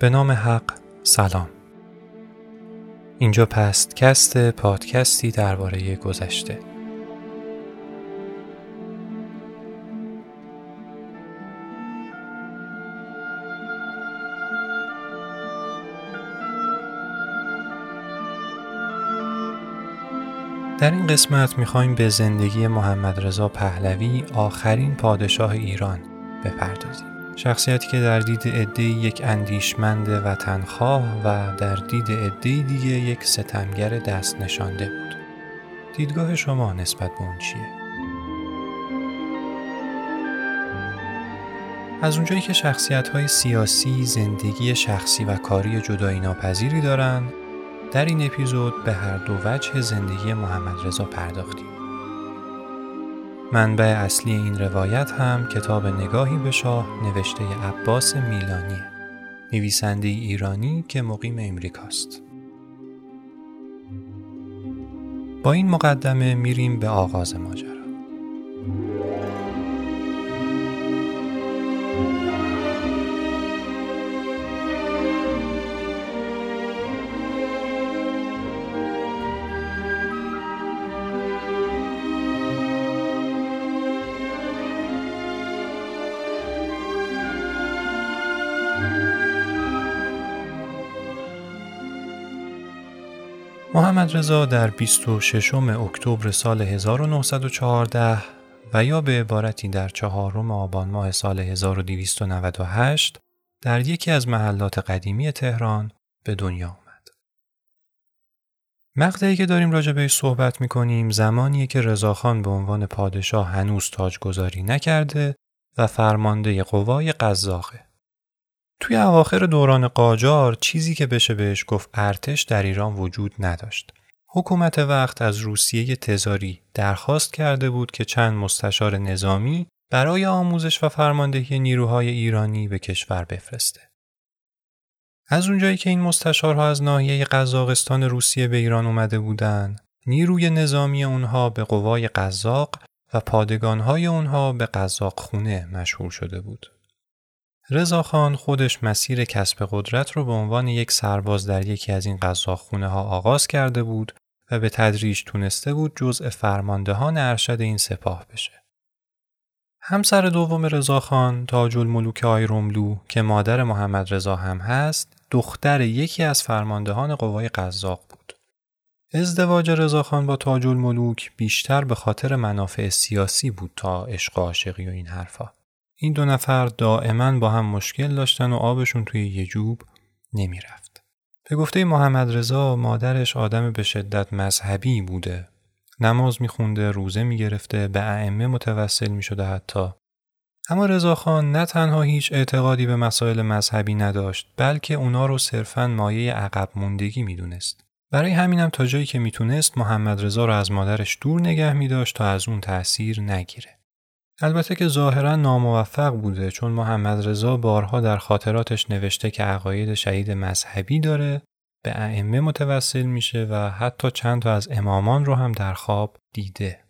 به نام حق سلام اینجا پستکست پادکستی درباره گذشته در این قسمت می‌خوایم به زندگی محمد رضا پهلوی آخرین پادشاه ایران بپردازیم. شخصیتی که در دید عده یک اندیشمند وطنخواه و در دید عده دیگه یک ستمگر دست نشانده بود. دیدگاه شما نسبت به اون چیه؟ از اونجایی که شخصیت های سیاسی زندگی شخصی و کاری جدایی ناپذیری دارند در این اپیزود به هر دو وجه زندگی محمد رضا پرداختیم. منبع اصلی این روایت هم کتاب نگاهی به شاه نوشته عباس میلانی نویسنده ایرانی که مقیم امریکاست. با این مقدمه میریم به آغاز ماجرا. محمد رضا در 26 اکتبر سال 1914 و یا به عبارتی در چهارم آبان ماه سال 1298 در یکی از محلات قدیمی تهران به دنیا آمد. مقطعی که داریم راجع بهش صحبت می‌کنیم زمانیه که رضاخان به عنوان پادشاه هنوز تاجگذاری نکرده و فرمانده قوای قزاقه. توی اواخر دوران قاجار چیزی که بشه بهش گفت ارتش در ایران وجود نداشت. حکومت وقت از روسیه تزاری درخواست کرده بود که چند مستشار نظامی برای آموزش و فرماندهی نیروهای ایرانی به کشور بفرسته. از اونجایی که این مستشارها از ناحیه قزاقستان روسیه به ایران اومده بودند، نیروی نظامی اونها به قوای قزاق و پادگانهای اونها به قزاق خونه مشهور شده بود. رضاخان خودش مسیر کسب قدرت رو به عنوان یک سرباز در یکی از این خونه ها آغاز کرده بود و به تدریج تونسته بود جزء فرماندهان ارشد این سپاه بشه. همسر دوم رضاخان تاج الملوک آیروملو که مادر محمد رضا هم هست دختر یکی از فرماندهان قوای قزاق بود. ازدواج رضاخان با تاج الملوک بیشتر به خاطر منافع سیاسی بود تا عشق و عاشقی و این حرفا. این دو نفر دائما با هم مشکل داشتن و آبشون توی یه جوب نمی‌رفت. به گفته محمد رضا مادرش آدم به شدت مذهبی بوده. نماز میخونده، روزه می‌گرفته، به ائمه متوسل می‌شده حتی. اما رضا خان نه تنها هیچ اعتقادی به مسائل مذهبی نداشت بلکه اونا رو صرفا مایه عقب موندگی می‌دونست. برای همینم تا جایی که می‌تونست محمد رضا رو از مادرش دور نگه میداشت تا از اون تأثیر نگیره. البته که ظاهرا ناموفق بوده چون محمد رضا بارها در خاطراتش نوشته که عقاید شهید مذهبی داره به ائمه متوسل میشه و حتی چند تا از امامان رو هم در خواب دیده.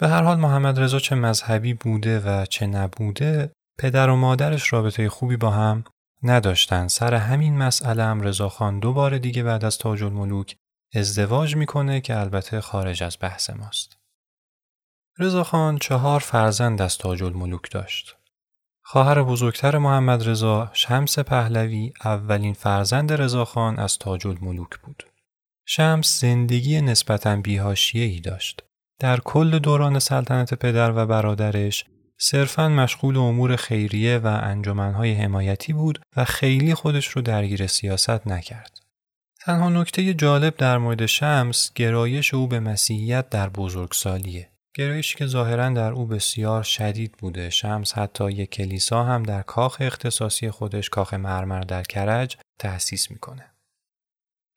به هر حال محمد رضا چه مذهبی بوده و چه نبوده پدر و مادرش رابطه خوبی با هم نداشتن سر همین مسئله هم رضا خان دو بار دیگه بعد از تاج الملوک ازدواج می‌کنه که البته خارج از بحث ماست. رضاخان چهار فرزند از تاج الملوک داشت. خواهر بزرگتر محمد رضا شمس پهلوی اولین فرزند رضاخان از تاج الملوک بود. شمس زندگی نسبتاً بیهاشیه‌ای داشت. در کل دوران سلطنت پدر و برادرش صرفاً مشغول امور خیریه و انجمنهای حمایتی بود و خیلی خودش رو درگیر سیاست نکرد. تنها نکته جالب در مورد شمس گرایش او به مسیحیت در بزرگسالیه. گرایشی که ظاهرا در او بسیار شدید بوده شمس حتی یک کلیسا هم در کاخ اختصاصی خودش کاخ مرمر در کرج تأسیس می‌کنه.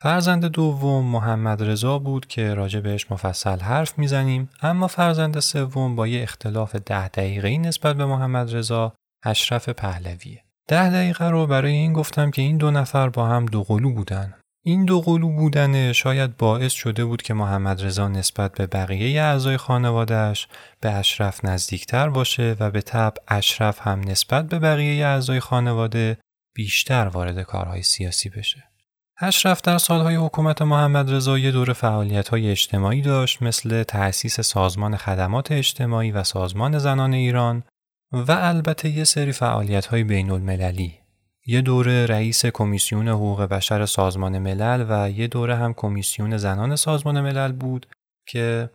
فرزند دوم محمد رضا بود که راجع بهش مفصل حرف می‌زنیم اما فرزند سوم با یه اختلاف ده دقیقه نسبت به محمد رضا اشرف پهلویه. ده دقیقه رو برای این گفتم که این دو نفر با هم دو قلو بودن این دو قلو بودن شاید باعث شده بود که محمد رضا نسبت به بقیه اعضای خانوادهش به اشرف نزدیکتر باشه و به طب اشرف هم نسبت به بقیه اعضای خانواده بیشتر وارد کارهای سیاسی بشه. اشرف در سالهای حکومت محمد رضا یه دور فعالیت های اجتماعی داشت مثل تأسیس سازمان خدمات اجتماعی و سازمان زنان ایران و البته یه سری فعالیت های بین المللی. یه دوره رئیس کمیسیون حقوق بشر سازمان ملل و یه دوره هم کمیسیون زنان سازمان ملل بود که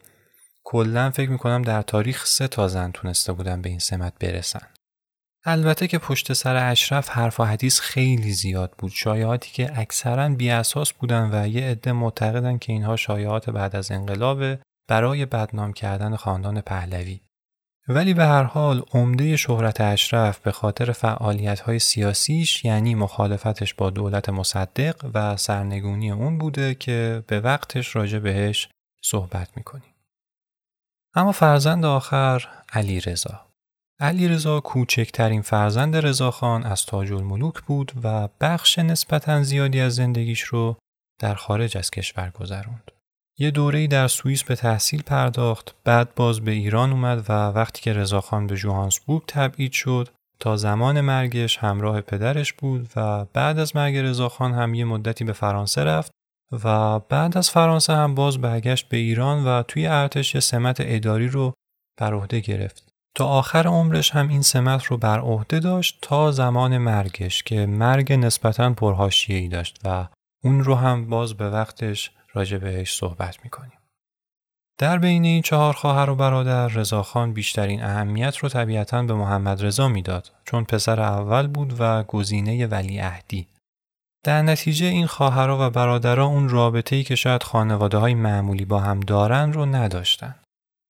کلا فکر می‌کنم در تاریخ سه تا زن تونسته بودن به این سمت برسن. البته که پشت سر اشرف حرف و حدیث خیلی زیاد بود شایعاتی که اکثرا بیاساس بودن و یه عده معتقدن که اینها شایعات بعد از انقلاب برای بدنام کردن خاندان پهلوی ولی به هر حال عمده شهرت اشرف به خاطر فعالیت های سیاسیش یعنی مخالفتش با دولت مصدق و سرنگونی اون بوده که به وقتش راجع بهش صحبت می‌کنیم. اما فرزند آخر علی رضا علی رضا کوچکترین فرزند رضاخان از تاج الملوک بود و بخش نسبتا زیادی از زندگیش رو در خارج از کشور گذروند. یه دوره‌ای در سوئیس به تحصیل پرداخت، بعد باز به ایران اومد و وقتی که رضاخان به جوهانسبورگ تبعید شد، تا زمان مرگش همراه پدرش بود و بعد از مرگ رضاخان هم یه مدتی به فرانسه رفت و بعد از فرانسه هم باز برگشت به ایران و توی ارتش یه سمت اداری رو بر عهده گرفت. تا آخر عمرش هم این سمت رو بر عهده داشت تا زمان مرگش که مرگ نسبتا پرهاشیه‌ای داشت و اون رو هم باز به وقتش راجع بهش صحبت می‌کنیم. در بین این چهار خواهر و برادر رضاخان بیشترین اهمیت رو طبیعتا به محمد رضا می‌داد چون پسر اول بود و گزینه ولیعهدی. در نتیجه این خواهرها و برادرها اون رابطه‌ای که شاید خانواده های معمولی با هم دارن رو نداشتن.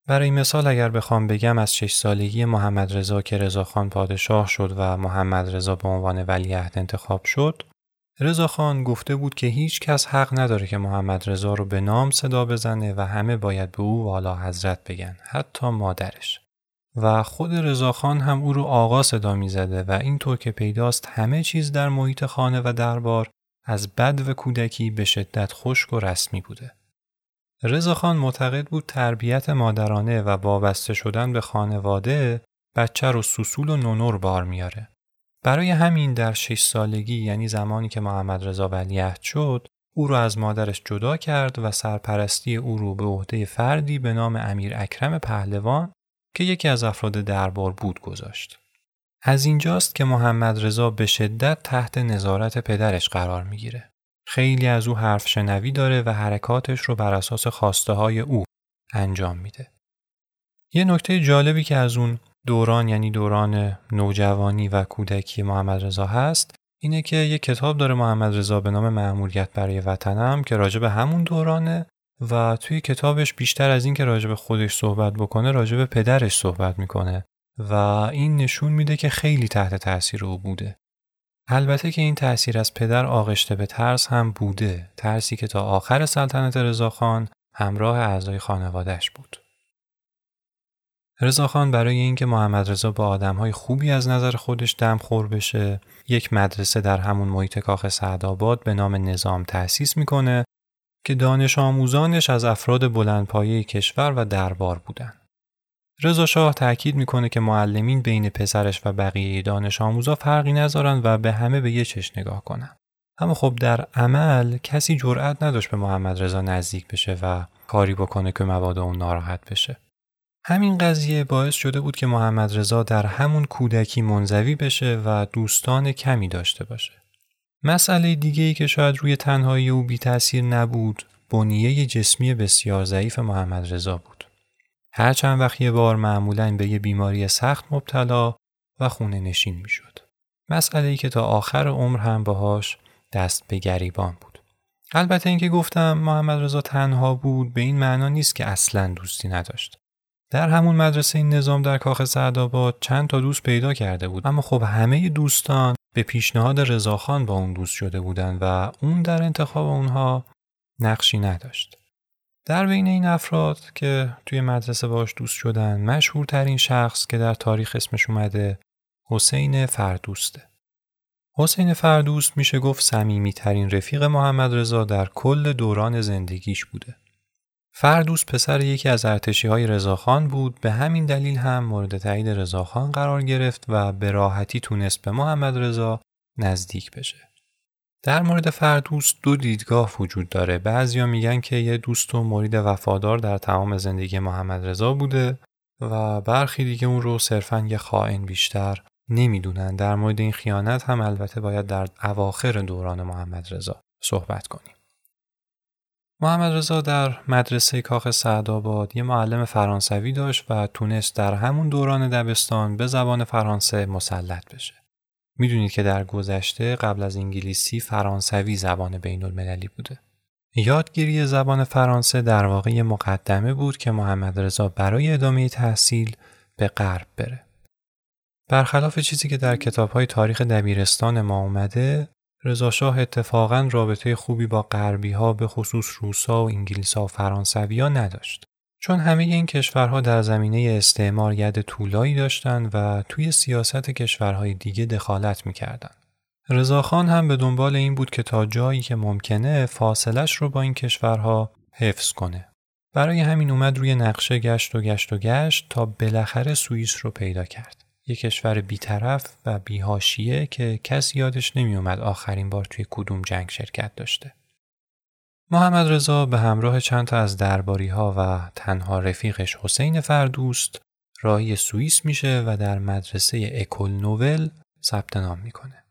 برای مثال اگر بخوام بگم از شش سالگی محمد رضا که رضاخان پادشاه شد و محمد رضا به عنوان ولیعهد انتخاب شد رضاخان گفته بود که هیچ کس حق نداره که محمد رضا رو به نام صدا بزنه و همه باید به او والا حضرت بگن حتی مادرش و خود رضاخان هم او رو آقا صدا می‌زده و اینطور که پیداست همه چیز در محیط خانه و دربار از بد و کودکی به شدت خشک و رسمی بوده رضاخان معتقد بود تربیت مادرانه و وابسته شدن به خانواده بچه رو سوسول و نونور بار میاره. برای همین در شش سالگی یعنی زمانی که محمد رضا ولیعهد شد او را از مادرش جدا کرد و سرپرستی او رو به عهده فردی به نام امیر اکرم پهلوان که یکی از افراد دربار بود گذاشت. از اینجاست که محمد رضا به شدت تحت نظارت پدرش قرار می‌گیره. خیلی از او حرف شنوی داره و حرکاتش رو بر اساس خواسته های او انجام میده. یه نکته جالبی که از اون دوران یعنی دوران نوجوانی و کودکی محمد رضا هست اینه که یه کتاب داره محمد رضا به نام معمولیت برای وطنم که راجع به همون دورانه و توی کتابش بیشتر از این که راجع به خودش صحبت بکنه راجع به پدرش صحبت می‌کنه و این نشون میده که خیلی تحت تاثیر او بوده. البته که این تأثیر از پدر آغشته به ترس هم بوده. ترسی که تا آخر سلطنت رضاخان همراه اعضای خانوادهش بود. رضاخان برای اینکه محمد رضا با آدمهای خوبی از نظر خودش خور بشه یک مدرسه در همون محیط کاخ سعدآباد به نام نظام تأسیس می‌کنه که دانش آموزانش از افراد بلندپایه کشور و دربار بودند. رضا شاه تاکید می‌کنه که معلمین بین پسرش و بقیه دانش آموزا فرقی نذارن و به همه به یه چش نگاه کنن. اما خب در عمل کسی جرأت نداشت به محمد رضا نزدیک بشه و کاری بکنه که مبادا اون ناراحت بشه. همین قضیه باعث شده بود که محمد رضا در همون کودکی منزوی بشه و دوستان کمی داشته باشه. مسئله دیگه ای که شاید روی تنهایی او بی تاثیر نبود، بنیه جسمی بسیار ضعیف محمد رضا بود. هر چند وقت یه بار معمولا به یه بیماری سخت مبتلا و خونه نشین می شد. مسئله ای که تا آخر عمر هم باهاش دست به گریبان بود. البته اینکه گفتم محمد رضا تنها بود به این معنا نیست که اصلا دوستی نداشت. در همون مدرسه این نظام در کاخ سعدآباد چند تا دوست پیدا کرده بود اما خب همه دوستان به پیشنهاد رضاخان با اون دوست شده بودند و اون در انتخاب اونها نقشی نداشت. در بین این افراد که توی مدرسه باش دوست شدن مشهورترین شخص که در تاریخ اسمش اومده حسین فردوسته. حسین فردوست میشه گفت سمیمی ترین رفیق محمد رضا در کل دوران زندگیش بوده. فردوست پسر یکی از ارتشی های رضاخان بود به همین دلیل هم مورد تایید رضاخان قرار گرفت و به راحتی تونست به محمد رضا نزدیک بشه. در مورد فردوست دو دیدگاه وجود داره. بعضیا میگن که یه دوست و مرید وفادار در تمام زندگی محمد رضا بوده و برخی دیگه اون رو صرفا یه خائن بیشتر نمی‌دونن. در مورد این خیانت هم البته باید در اواخر دوران محمد رضا صحبت کنیم. محمد رضا در مدرسه کاخ سعدآباد یه معلم فرانسوی داشت و تونست در همون دوران دبستان به زبان فرانسه مسلط بشه. می‌دونید که در گذشته قبل از انگلیسی فرانسوی زبان بین المللی بوده. یادگیری زبان فرانسه در واقع مقدمه بود که محمد رضا برای ادامه تحصیل به غرب بره. برخلاف چیزی که در کتاب های تاریخ دبیرستان ما اومده، رضاشاه اتفاقا رابطه خوبی با غربی ها به خصوص روسا و انگلیسا و فرانسوی ها نداشت. چون همه این کشورها در زمینه استعمار ید طولایی داشتند و توی سیاست کشورهای دیگه دخالت می‌کردند. رضاخان هم به دنبال این بود که تا جایی که ممکنه فاصلش رو با این کشورها حفظ کنه. برای همین اومد روی نقشه گشت و گشت و گشت تا بالاخره سوئیس رو پیدا کرد. یک کشور بیطرف و بیهاشیه که کسی یادش نمیومد آخرین بار توی کدوم جنگ شرکت داشته. محمد رضا به همراه چند تا از درباری ها و تنها رفیقش حسین فردوست راهی سوئیس میشه و در مدرسه اکول نوول ثبت نام می‌کنه.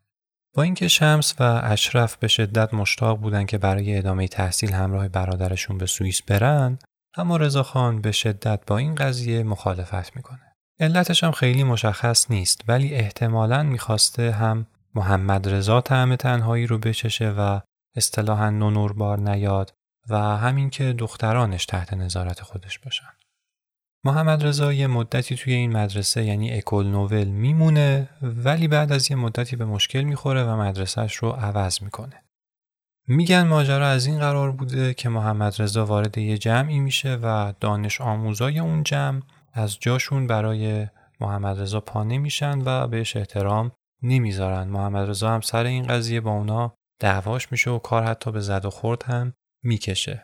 با اینکه شمس و اشرف به شدت مشتاق بودن که برای ادامه تحصیل همراه برادرشون به سوئیس برن، اما رضا خان به شدت با این قضیه مخالفت می‌کنه. علتش هم خیلی مشخص نیست ولی احتمالاً می‌خواسته هم محمد رضا طعم تنهایی رو بچشه و اصطلاحا نونور بار نیاد و همین که دخترانش تحت نظارت خودش باشن. محمد رضا یه مدتی توی این مدرسه یعنی اکول نوول میمونه ولی بعد از یه مدتی به مشکل می‌خوره و مدرسهش رو عوض می‌کنه. میگن ماجرا از این قرار بوده که محمد رضا وارد یه جمعی میشه و دانش آموزای اون جمع از جاشون برای محمد رضا پا نمیشن و بهش احترام نمی‌ذارن. محمد رضا هم سر این قضیه با اونا دعواش میشه و کار حتی به زد و خورد هم می‌کشه.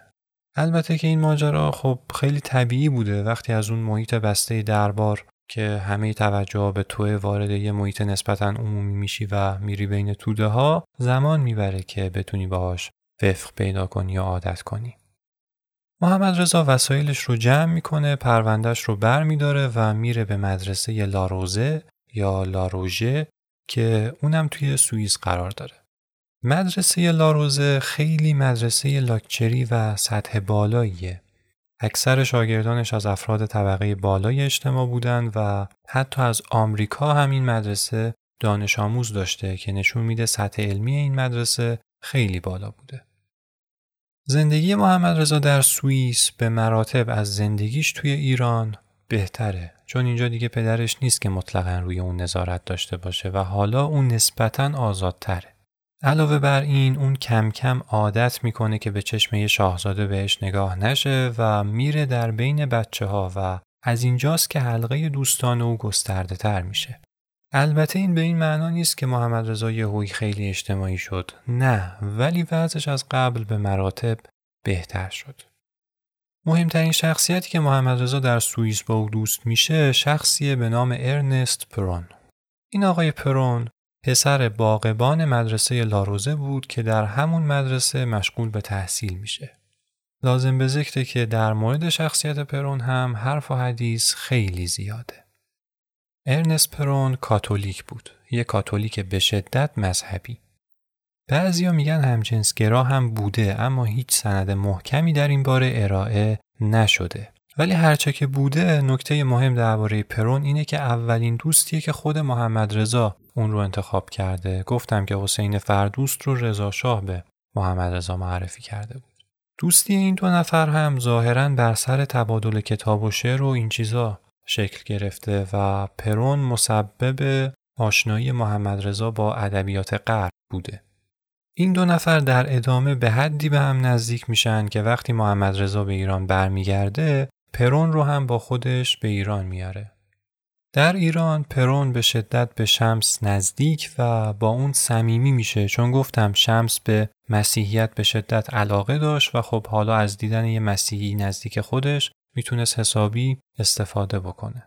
البته که این ماجرا خب خیلی طبیعی بوده وقتی از اون محیط بسته دربار که همه توجه به تو وارد یه محیط نسبتا عمومی میشی و میری بین توده ها زمان می‌بره که بتونی باهاش وفق پیدا کنی یا عادت کنی. محمد رضا وسایلش رو جمع می‌کنه پروندهش رو بر میداره و میره به مدرسه لاروزه یا لاروژه که اونم توی سوئیس قرار داره. مدرسه لاروزه خیلی مدرسه لاکچری و سطح بالاییه. اکثر شاگردانش از افراد طبقه بالای اجتماع بودند و حتی از آمریکا همین مدرسه دانش آموز داشته که نشون میده سطح علمی این مدرسه خیلی بالا بوده. زندگی محمد رضا در سوئیس به مراتب از زندگیش توی ایران بهتره چون اینجا دیگه پدرش نیست که مطلقا روی اون نظارت داشته باشه و حالا اون نسبتا آزادتره. علاوه بر این اون کم کم عادت می‌کنه که به چشم یه شاهزاده بهش نگاه نشه و میره در بین بچه ها و از اینجاست که حلقه دوستان او گسترده تر میشه. البته این به این معنا نیست که محمد رضا یهویی خیلی اجتماعی شد. نه ولی وضعش از قبل به مراتب بهتر شد. مهمترین شخصیتی که محمد رضا در سوئیس با او دوست میشه شخصیه به نام ارنست پرون. این آقای پرون پسر باغبان مدرسه لاروزه بود که در همون مدرسه مشغول به تحصیل میشه. لازم به ذکره که در مورد شخصیت پرون هم حرف و حدیث خیلی زیاده. ارنست پرون کاتولیک بود. یه کاتولیک به شدت مذهبی. بعضیا میگن همجنسگرا هم بوده اما هیچ سند محکمی در این باره ارائه نشده. ولی هرچه که بوده نکته مهم درباره پرون اینه که اولین دوستیه که خود محمد رضا اون رو انتخاب کرده گفتم که حسین فردوست رو رضا شاه به محمد رضا معرفی کرده بود دوستی این دو نفر هم ظاهرا بر سر تبادل کتاب و شعر و این چیزا شکل گرفته و پرون مسبب آشنایی محمد رضا با ادبیات غرب بوده. این دو نفر در ادامه به حدی به هم نزدیک میشن که وقتی محمد رضا به ایران برمیگرده پرون رو هم با خودش به ایران میاره. در ایران پرون به شدت به شمس نزدیک و با اون صمیمی میشه چون گفتم شمس به مسیحیت به شدت علاقه داشت و خب حالا از دیدن یه مسیحی نزدیک خودش می‌تونست حسابی استفاده بکنه.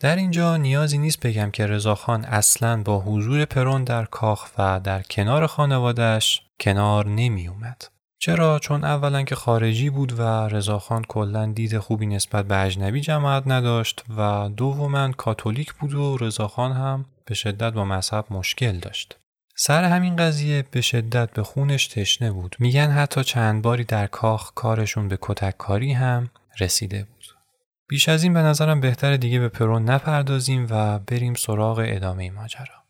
در اینجا نیازی نیست بگم که رضاخان اصلا با حضور پرون در کاخ و در کنار خانوادهش کنار نمی اومد. چرا؟ چون اولا که خارجی بود و رضاخان کلا دید خوبی نسبت به اجنبی جماعت نداشت و دوما کاتولیک بود و رضاخان هم به شدت با مذهب مشکل داشت. سر همین قضیه به شدت به خونش تشنه بود. میگن حتی چند باری در کاخ کارشون به کتک کاری هم رسیده بود. بیش از این به نظرم بهتر دیگه به پرون نپردازیم و بریم سراغ ادامه ماجرا.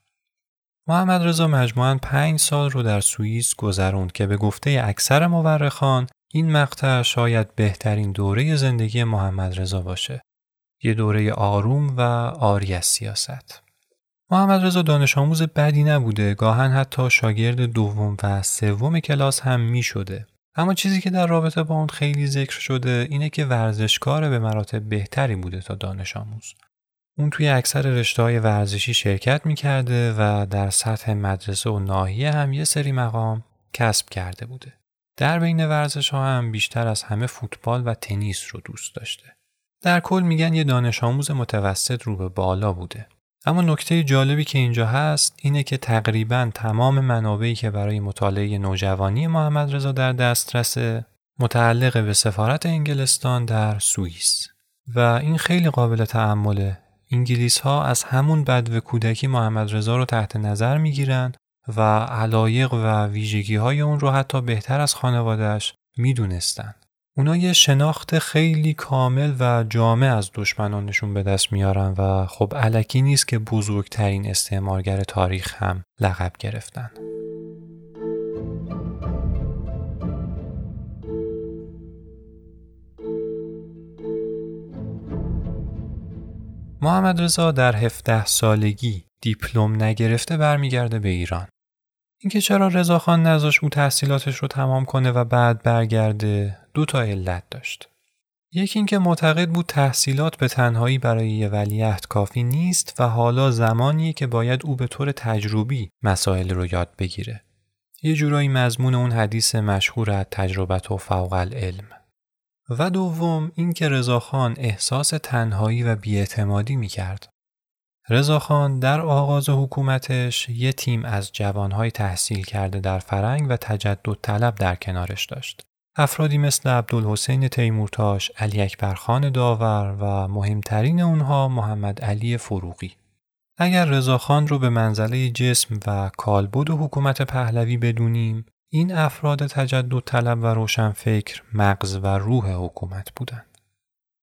محمد رضا مجموعاً پنج سال رو در سوئیس گذروند که به گفته اکثر مورخان این مقطع شاید بهترین دوره زندگی محمد رضا باشه. یه دوره آروم و آری از سیاست. محمد رضا دانش آموز بدی نبوده گاهن حتی شاگرد دوم و سوم کلاس هم می شده. اما چیزی که در رابطه با اون خیلی ذکر شده اینه که ورزشکار به مراتب بهتری بوده تا دانش آموز. اون توی اکثر رشته های ورزشی شرکت می‌کرده و در سطح مدرسه و ناحیه هم یه سری مقام کسب کرده بوده. در بین ورزش ها هم بیشتر از همه فوتبال و تنیس رو دوست داشته. در کل میگن یه دانش آموز متوسط رو به بالا بوده. اما نکته جالبی که اینجا هست اینه که تقریبا تمام منابعی که برای مطالعه نوجوانی محمد رضا در دسترس متعلق به سفارت انگلستان در سوئیس و این خیلی قابل تعمله انگلیس ها از همون بد و کودکی محمد رضا رو تحت نظر می‌گیرن و علایق و ویژگی های اون رو حتی بهتر از خانوادهش می‌دونستن. اونا یه شناخت خیلی کامل و جامع از دشمنانشون به دست میارن و خب علکی نیست که بزرگترین استعمارگر تاریخ هم لقب گرفتن. محمد رضا در 17 سالگی دیپلم نگرفته برمیگرده به ایران. اینکه چرا رضاخان نذاش او تحصیلاتش رو تمام کنه و بعد برگرده دو تا علت داشت. یکی اینکه معتقد بود تحصیلات به تنهایی برای یه ولیعهد کافی نیست و حالا زمانیه که باید او به طور تجربی مسائل رو یاد بگیره. یه جورایی مضمون اون حدیث مشهور از تجربت و فوق العلم. و دوم اینکه رضاخان احساس تنهایی و بیاعتمادی می‌کرد. رضاخان در آغاز حکومتش یه تیم از جوانهای تحصیل کرده در فرنگ و تجدد طلب در کنارش داشت. افرادی مثل عبدالحسین تیمورتاش، علی اکبرخان داور و مهمترین اونها محمد علی فروغی. اگر رضاخان رو به منزله جسم و کالبد و حکومت پهلوی بدونیم، این افراد تجدد طلب و روشنفکر مغز و روح حکومت بودند.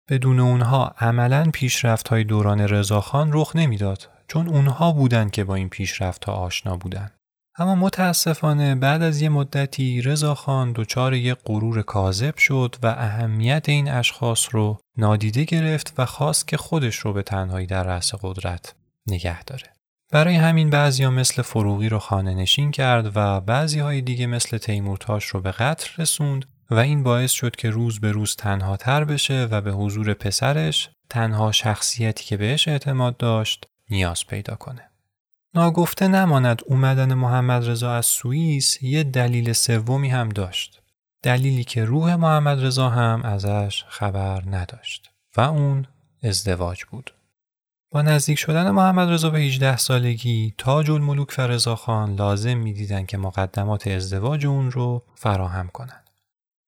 بدون اونها عملا پیشرفت های دوران رضاخان رخ نمی‌داد چون اونها بودند که با این پیشرفت ها آشنا بودند. اما متاسفانه بعد از یه مدتی رضاخان دچار یک غرور کاذب شد و اهمیت این اشخاص رو نادیده گرفت و خواست که خودش رو به تنهایی در رأس قدرت نگه داره. برای همین بعضیا مثل فروغی رو خانه نشین کرد و بعضی های دیگه مثل تیمورتاش رو به قتل رسوند و این باعث شد که روز به روز تنها تر بشه و به حضور پسرش تنها شخصیتی که بهش اعتماد داشت نیاز پیدا کنه. ناگفته نماند اومدن محمد رضا از سوئیس یه دلیل سومی هم داشت. دلیلی که روح محمد رضا هم ازش خبر نداشت و اون ازدواج بود. با نزدیک شدن محمد رضا به 18 سالگی تاج الملوک و رضاخان لازم می‌دیدن که مقدمات ازدواج اون رو فراهم کنند.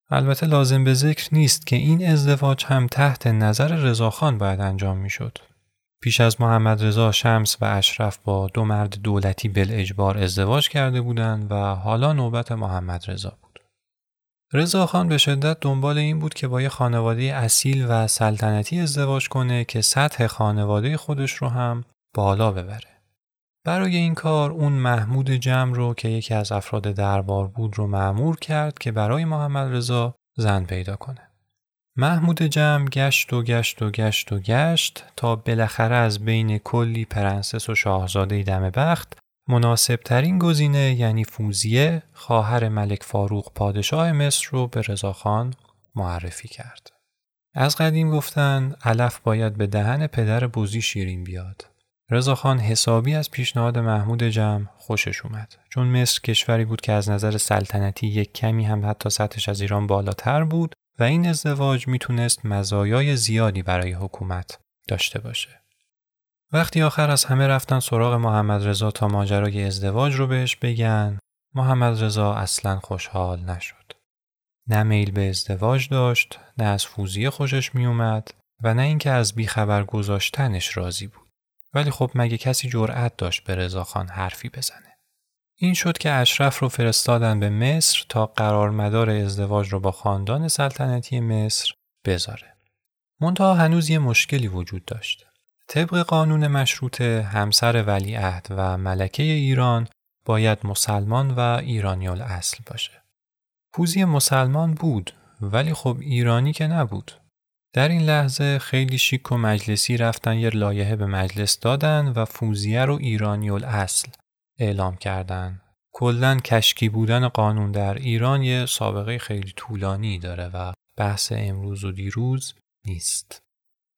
البته لازم به ذکر نیست که این ازدواج هم تحت نظر رضاخان باید انجام می‌شد. پیش از محمد رضا شمس و اشرف با دو مرد دولتی بل اجبار ازدواج کرده بودند و حالا نوبت محمد رضا بود. رضا خان به شدت دنبال این بود که با یه خانواده اصیل و سلطنتی ازدواج کنه که سطح خانواده خودش رو هم بالا ببره. برای این کار اون محمود جمع رو که یکی از افراد دربار بود رو معمور کرد که برای محمد رضا زن پیدا کنه. محمود جمع گشت و گشت و گشت و گشت تا بالاخره از بین کلی پرنسس و شاهزاده دم بخت مناسب ترین گزینه یعنی فوزیه خواهر ملک فاروق پادشاه مصر رو به رضاخان معرفی کرد. از قدیم گفتن علف باید به دهن پدر بوزی شیرین بیاد. رضاخان حسابی از پیشنهاد محمود جمع خوشش اومد چون مصر کشوری بود که از نظر سلطنتی یک کمی هم حتی سطحش از ایران بالاتر بود و این ازدواج می‌تونست مزایای زیادی برای حکومت داشته باشه. وقتی آخر از همه رفتن سراغ محمد رضا تا ماجرای ازدواج رو بهش بگن محمد رضا اصلا خوشحال نشد. نه میل به ازدواج داشت، نه از فوزیه خوشش میومد و نه اینکه از بیخبر گذاشتنش راضی بود. ولی خب مگه کسی جرأت داشت به رضاخان حرفی بزنه. این شد که اشرف رو فرستادن به مصر تا قرارمدار ازدواج رو با خاندان سلطنتی مصر بذاره. منتها هنوز یه مشکلی وجود داشت. طبق قانون مشروطه همسر ولیعهد و ملکه ایران باید مسلمان و ایرانی اصل باشه. پوزی مسلمان بود ولی خب ایرانی که نبود. در این لحظه خیلی شیک و مجلسی رفتن یه لایحه به مجلس دادن و فوزیه رو ایرانی اصل اعلام کردن. کلا کشکی بودن قانون در ایران یه سابقه خیلی طولانی داره و بحث امروز و دیروز نیست.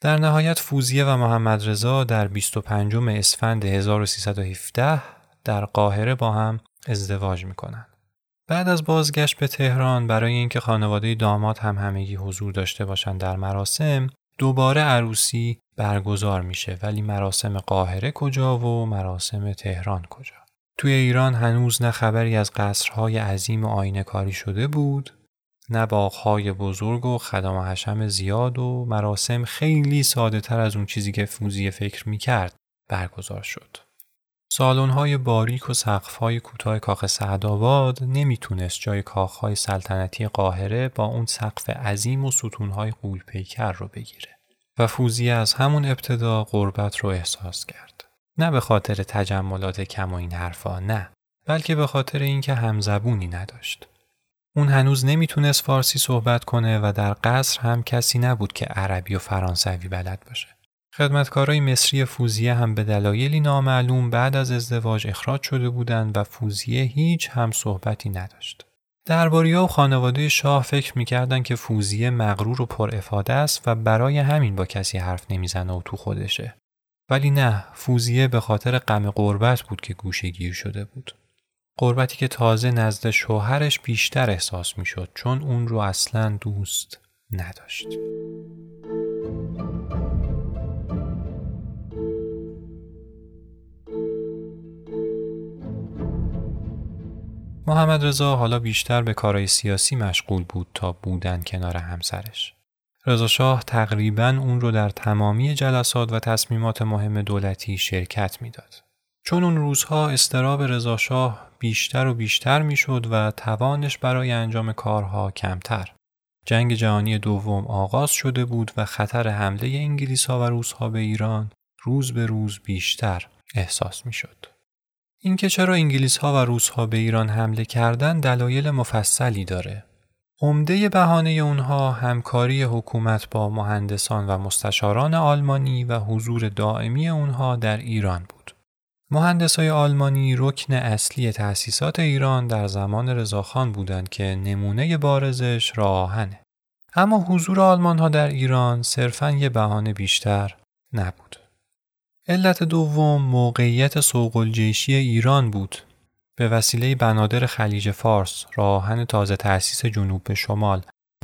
در نهایت فوزیه و محمد رضا در 25 اسفند 1317 در قاهره با هم ازدواج می‌کنن. بعد از بازگشت به تهران برای اینکه خانواده داماد هم همگی حضور داشته باشند در مراسم دوباره عروسی برگزار میشه ولی مراسم قاهره کجا و مراسم تهران کجا توی ایران هنوز نه خبری از قصرهای عظیم آینه کاری شده بود نه باغهای بزرگ و خدم و حشم زیاد و مراسم خیلی ساده تر از اون چیزی که فوزی فکر می‌کرد برگزار شد. های باریک و های کوتاه کاخ سعدآباد نمی‌تونست جای کاخهای سلطنتی قاهره با اون سقف عظیم و ستونهای قولپیکر رو بگیره و فوزی از همون ابتدا غربت رو احساس کرد. نه به خاطر تجملات کم و این حرفا نه بلکه به خاطر اینکه همزبونی نداشت. اون هنوز نمی‌تونست فارسی صحبت کنه و در قصر هم کسی نبود که عربی و فرانسوی بلد باشه. خدمتکارای مصری فوزیه هم به دلایلی نامعلوم بعد از ازدواج اخراج شده بودند و فوزیه هیچ هم صحبتی نداشت. درباری و خانواده شاه فکر می‌کردن که فوزیه مغرور و پر افاده است و برای همین با کسی حرف نمی‌زنه و تو خودشه. ولی نه فوزیه به خاطر غم قربت بود که گوشه گیر شده بود. قربتی که تازه نزد شوهرش بیشتر احساس می‌شد چون اون رو اصلا دوست نداشت. محمد رضا حالا بیشتر به کارهای سیاسی مشغول بود تا بودن کنار همسرش. رضا شاه تقریبا اون رو در تمامی جلسات و تصمیمات مهم دولتی شرکت می‌داد. چون اون روزها استراب رضا شاه بیشتر و بیشتر می‌شد و توانش برای انجام کارها کمتر. جنگ جهانی دوم آغاز شده بود و خطر حمله انگلیس ها و روس ها به ایران روز به روز بیشتر احساس می‌شد. اینکه چرا انگلیس ها و روس ها به ایران حمله کردن دلایل مفصلی داره. عمده بهانه اونها همکاری حکومت با مهندسان و مستشاران آلمانی و حضور دائمی اونها در ایران بود. های آلمانی رکن اصلی تأسیسات ایران در زمان رضاخان بودند که نمونه بارزش راهنه. اما حضور آلمان ها در ایران صرفا یه بهانه بیشتر نبود. علت دوم موقعیت سوقلجیشی ایران بود. به وسیله بنادر خلیج فارس، راهن تازه تأسیس جنوب به شمال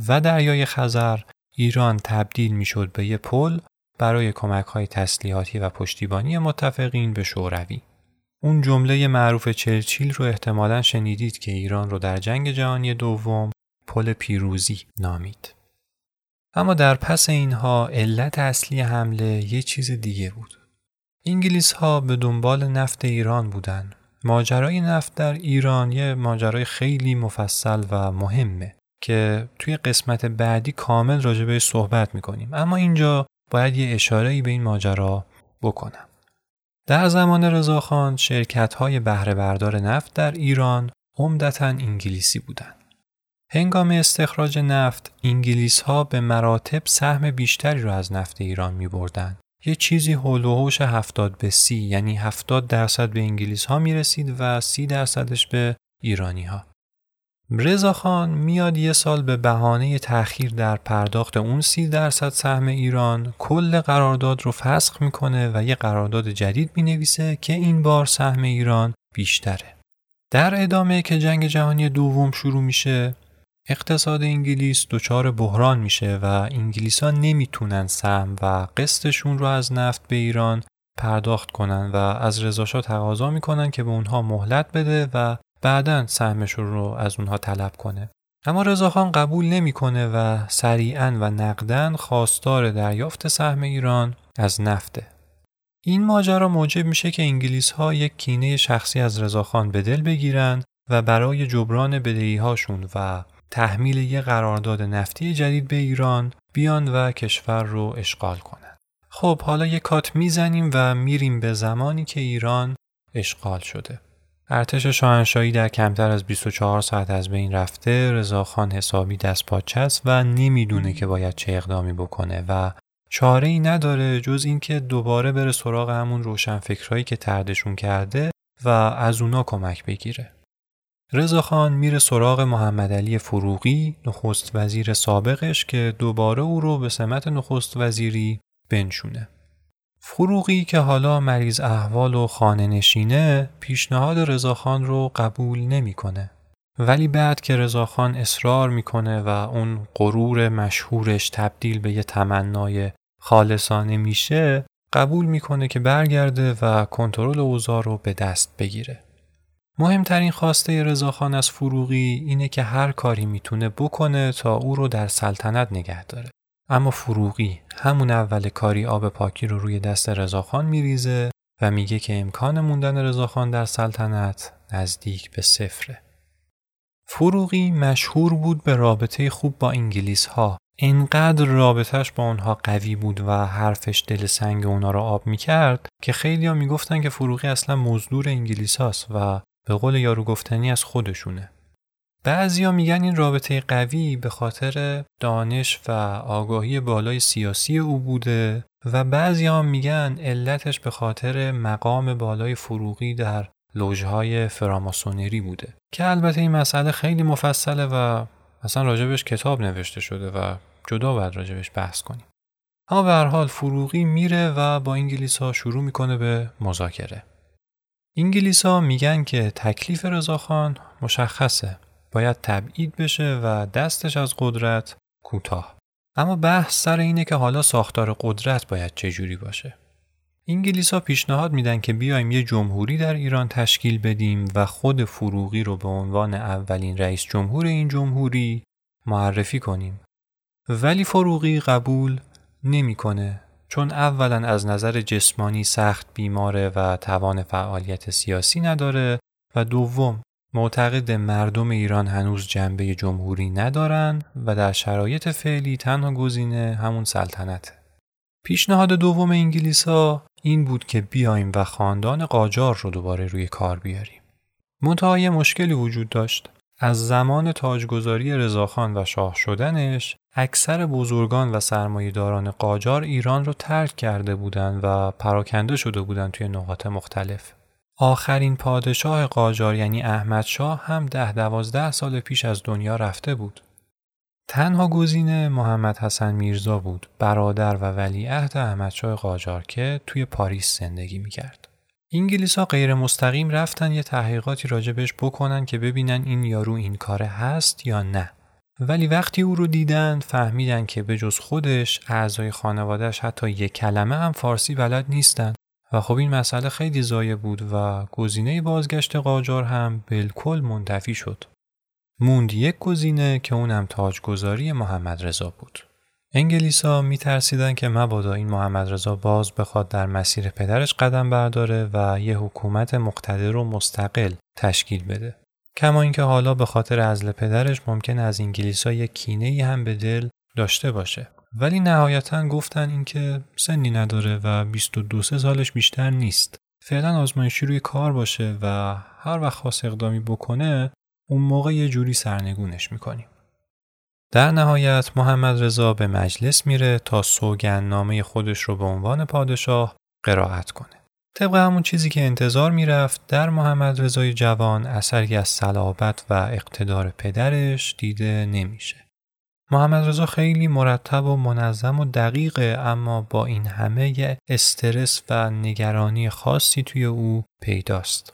و دریای خزر ایران تبدیل می‌شد به یک پل برای کمک های تسلیحاتی و پشتیبانی متفقین به شوروی. اون جمله معروف چرچیل رو احتمالا شنیدید که ایران رو در جنگ جهانی دوم پل پیروزی نامید. اما در پس اینها علت اصلی حمله یه چیز دیگه بود. انگلیس ها به دنبال نفت ایران بودن. ماجرای نفت در ایران یه ماجرای خیلی مفصل و مهمه که توی قسمت بعدی کامل راجبه صحبت می‌کنیم. اما اینجا باید یه اشاره به این ماجرا بکنم. در زمان رضاخان شرکت های بهره بردار نفت در ایران عمدتا انگلیسی بودند. هنگام استخراج نفت انگلیس ها به مراتب سهم بیشتری را از نفت ایران می بردن. یه چیزی هول و هوش 70 به سی یعنی 70 درصد به انگلیس ها می رسید و 30 درصدش به ایرانی ها. رضا خان میاد یه سال به بهانه تأخیر در پرداخت اون سی درصد سهم ایران کل قرارداد رو فسخ می‌کنه و یه قرارداد جدید می‌نویسه که این بار سهم ایران بیشتره. در ادامه که جنگ جهانی دوم شروع میشه اقتصاد انگلیس دچار بحران میشه و انگلیسا نمی‌تونن سهم و قسطشون رو از نفت به ایران پرداخت کنن و از رضاشاه تقاضا می‌کنن که به اونها مهلت بده و بعدا سهمشون رو از اونها طلب کنه. اما رضاخان قبول نمی‌کنه و سریعا و نقدن خواستار دریافت سهم ایران از نفته. این ماجرا موجب میشه که انگلیس ها یک کینه شخصی از رضاخان به دل بگیرن و برای جبران بدهی هاشون و تحمیل یک قرارداد نفتی جدید به ایران بیان و کشور رو اشغال کنن. خب حالا یک کات می‌زنیم و میریم به زمانی که ایران اشغال شده. ارتش شاهنشاهی در کمتر از 24 ساعت از بین رفته رضاخان حسابی دست پاچه است و نمی‌دونه که باید چه اقدامی بکنه و چاره ای نداره جز اینکه دوباره بره سراغ همون روشنفکرهایی که تردشون کرده و از اونا کمک بگیره. رضاخان میره سراغ محمد علی فروغی نخست وزیر سابقش که دوباره او رو به سمت نخست وزیری بنشونه. فروغی که حالا مریض احوال و خانه نشینه پیشنهاد رضاخان رو قبول نمی‌کنه. ولی بعد که رضاخان اصرار می‌کنه و اون غرور مشهورش تبدیل به یه تمنای خالصانه میشه قبول می‌کنه که برگرده و کنترل اوضاع رو به دست بگیره. مهمترین خواسته رضاخان از فروغی اینه که هر کاری می‌تونه بکنه تا او رو در سلطنت نگه داره. اما فروغی همون اول کاری آب پاکی رو روی دست رضاخان میریزه و میگه که امکان موندن رضاخان در سلطنت نزدیک به صفره. فروغی مشهور بود به رابطه خوب با انگلیس ها. اینقدر رابطهش با اونها قوی بود و حرفش دل سنگ اونا رو آب می‌کرد که خیلی ها می‌گفتن که فروغی اصلا مزدور انگلیس هاست و به قول یارو گفتنی از خودشونه. بعضیا میگن این رابطه قوی به خاطر دانش و آگاهی بالای سیاسی او بوده و بعضیا میگن علتش به خاطر مقام بالای فروغی در لوژهای فراماسونری بوده. که البته این مسئله خیلی مفصله و اصلا راجبش کتاب نوشته شده و جدا باید راجبش بحث کنیم. اما به هر حال فروغی میره و با انگلیس ها شروع می‌کنه به مذاکره. انگلیس ها میگن که تکلیف رضاخان مشخصه. باید تبعید بشه و دستش از قدرت کوتاه. اما بحث سر اینه که حالا ساختار قدرت باید چجوری باشه. انگلیس ها پیشنهاد میدن که بیایم یه جمهوری در ایران تشکیل بدیم و خود فروغی رو به عنوان اولین رئیس جمهور این جمهوری معرفی کنیم. ولی فروغی قبول نمی‌کنه. چون اولا از نظر جسمانی سخت بیماره و توان فعالیت سیاسی نداره و دوم معتقد مردم ایران هنوز جنبه جمهوری ندارن و در شرایط فعلی تنها گزینه همون سلطنته. پیشنهاد دوم انگلیس ها این بود که بیایم و خاندان قاجار رو دوباره روی کار بیاریم. منتها مشکلی وجود داشت. از زمان تاجگذاری رضاخان و شاه شدنش اکثر بزرگان و سرمایهداران قاجار ایران رو ترک کرده بودند و پراکنده شده بودند توی نقاط مختلف. آخرین پادشاه قاجار یعنی احمد شاه هم ده دوازده سال پیش از دنیا رفته بود. تنها گزینه محمد حسن میرزا بود برادر و ولیعهد احمدشاه قاجار که توی پاریس زندگی می‌کرد. انگلیس ها غیر مستقیم رفتن یه تحقیقاتی راجبش بکنن که ببینن این یارو این کاره هست یا نه. ولی وقتی او رو دیدن فهمیدن که به جز خودش اعضای خانوادهش حتی یک کلمه هم فارسی بلد نیستن و خب این مسئله خیلی زایه بود و گزینه بازگشت قاجار هم بالکل منتفی شد. موند یک گزینه که اونم تاجگذاری محمد رضا بود. انگلیسا میترسیدن که مبادا این محمد رضا باز بخواد در مسیر پدرش قدم برداره و یه حکومت مقتدر و مستقل تشکیل بده. کما اینکه حالا به خاطر ازل پدرش ممکن از انگلیسا یک کینه ای هم به دل داشته باشه. ولی نهایتا گفتن اینکه سنی نداره و 22 سالش بیشتر نیست. فعلا آزمایشی روی کار باشه و هر وقت خواست اقدامی بکنه اون موقع یه جوری سرنگونش می‌کنیم. در نهایت محمد رضا به مجلس میره تا نامه خودش رو به عنوان پادشاه قرائت کنه. طبق همون چیزی که انتظار می‌رفت در محمد رضای جوان اثری از صلابت و اقتدار پدرش دیده نمیشه. محمد رضا خیلی مرتب و منظم و دقیقه اما با این همه استرس و نگرانی خاصی توی او پیداست.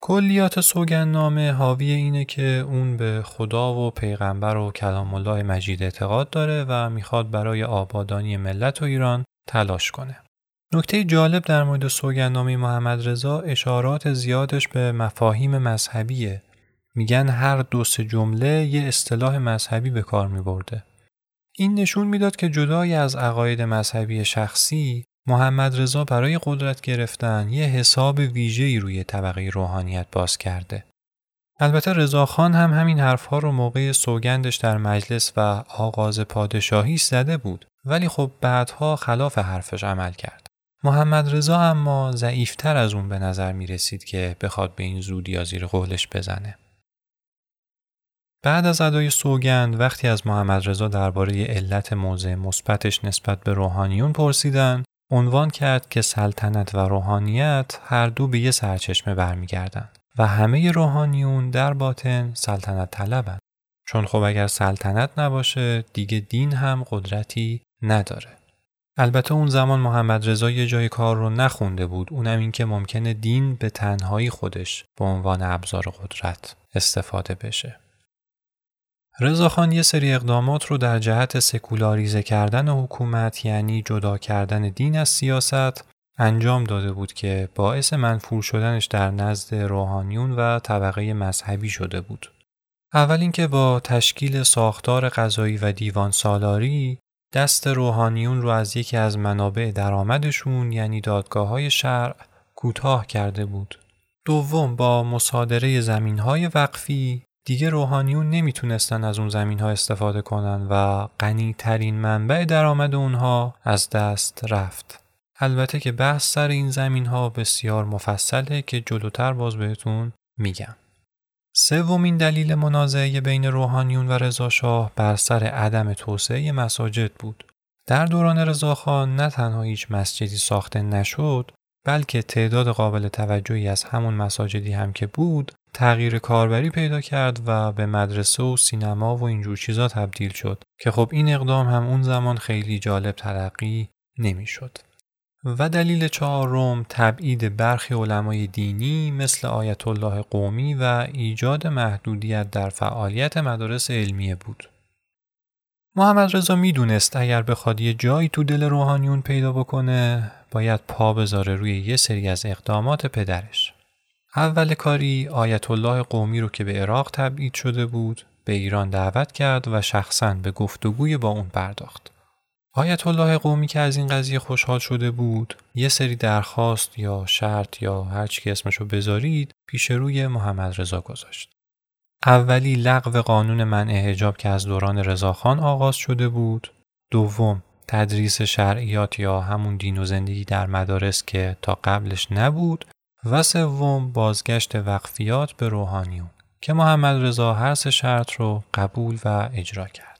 کلیات سوگندنامه حاوی اینه که اون به خدا و پیغمبر و کلام الله مجید اعتقاد داره و می‌خواد برای آبادانی ملت و ایران تلاش کنه. نکته جالب در مورد سوگندنامه محمد رضا اشارات زیادش به مفاهیم مذهبیه. میگن هر دو سه جمله یه اصطلاح مذهبی به کار میبرده. این نشون می‌داد که جدای از عقاید مذهبی شخصی محمد رضا برای قدرت گرفتن یه حساب ویژه‌ای روی طبقه روحانیت باز کرده. البته رضاخان هم همین حرفها رو موقع سوگندش در مجلس و آغاز پادشاهی زده بود ولی خب بعدها خلاف حرفش عمل کرد. محمد رضا اما ضعیفتر از اون به نظر می رسید که بخواد به این زودی زیر قولش بزنه. بعد از ادای سوگند وقتی از محمد رضا درباره علت موضع مثبتش نسبت به روحانیون پرسیدن عنوان کرد که سلطنت و روحانیت هر دو به یه سرچشمه برمیگردند و همه روحانیون در باطن سلطنت طلبن چون خب اگر سلطنت نباشه دیگه دین هم قدرتی نداره البته اون زمان محمد رضا یه جای کار رو نخونده بود اونم این که ممکنه دین به تنهایی خودش به عنوان ابزار قدرت استفاده بشه رضاخان یه سری اقدامات رو در جهت سکولاریزه کردن حکومت یعنی جدا کردن دین از سیاست انجام داده بود که باعث منفور شدنش در نزد روحانیون و طبقه مذهبی شده بود. اول اینکه با تشکیل ساختار قضایی و دیوان سالاری دست روحانیون رو از یکی از منابع درآمدشون یعنی دادگاه های شرع کوتاه کرده بود. دوم با مصادره زمین های وقفی دیگه روحانیون نمی‌تونستن از اون زمین ها استفاده کنن و غنی ترین منبع درآمد اونها از دست رفت. البته که بحث سر این زمین ها بسیار مفصله که جلوتر باز بهتون میگم. سومین دلیل منازعه بین روحانیون و رضاشاه بر سر عدم توسعه مساجد بود. در دوران رضاخان نه تنها هیچ مسجدی ساخته نشد بلکه تعداد قابل توجهی از همون مساجدی هم که بود تغییر کاربری پیدا کرد و به مدرسه و سینما و اینجور چیزا تبدیل شد که خب این اقدام هم اون زمان خیلی جالب ترقی نمی‌شد. و دلیل چهارم تبعید برخی علمای دینی مثل آیت الله قومی و ایجاد محدودیت در فعالیت مدارس علمیه بود. محمد رضا می‌دونست اگر بخواد یه جایی تو دل روحانیون پیدا بکنه باید پا بذاره روی یه سری از اقدامات پدرش. اول کاری آیت الله قومی رو که به عراق تبعید شده بود به ایران دعوت کرد و شخصا به گفتگوی با اون پرداخت. آیت الله قومی که از این قضیه خوشحال شده بود یه سری درخواست یا شرط یا هر چی که اسمشو بذارید پیش روی محمد رضا گذاشت. اولی لغو قانون منع حجاب که از دوران رضاخان آغاز شده بود. دوم تدریس شرعیات یا همون دین و زندگی در مدارس که تا قبلش نبود و سوم بازگشت وقفیات به روحانیون که محمد رضا هر سه شرط رو قبول و اجرا کرد.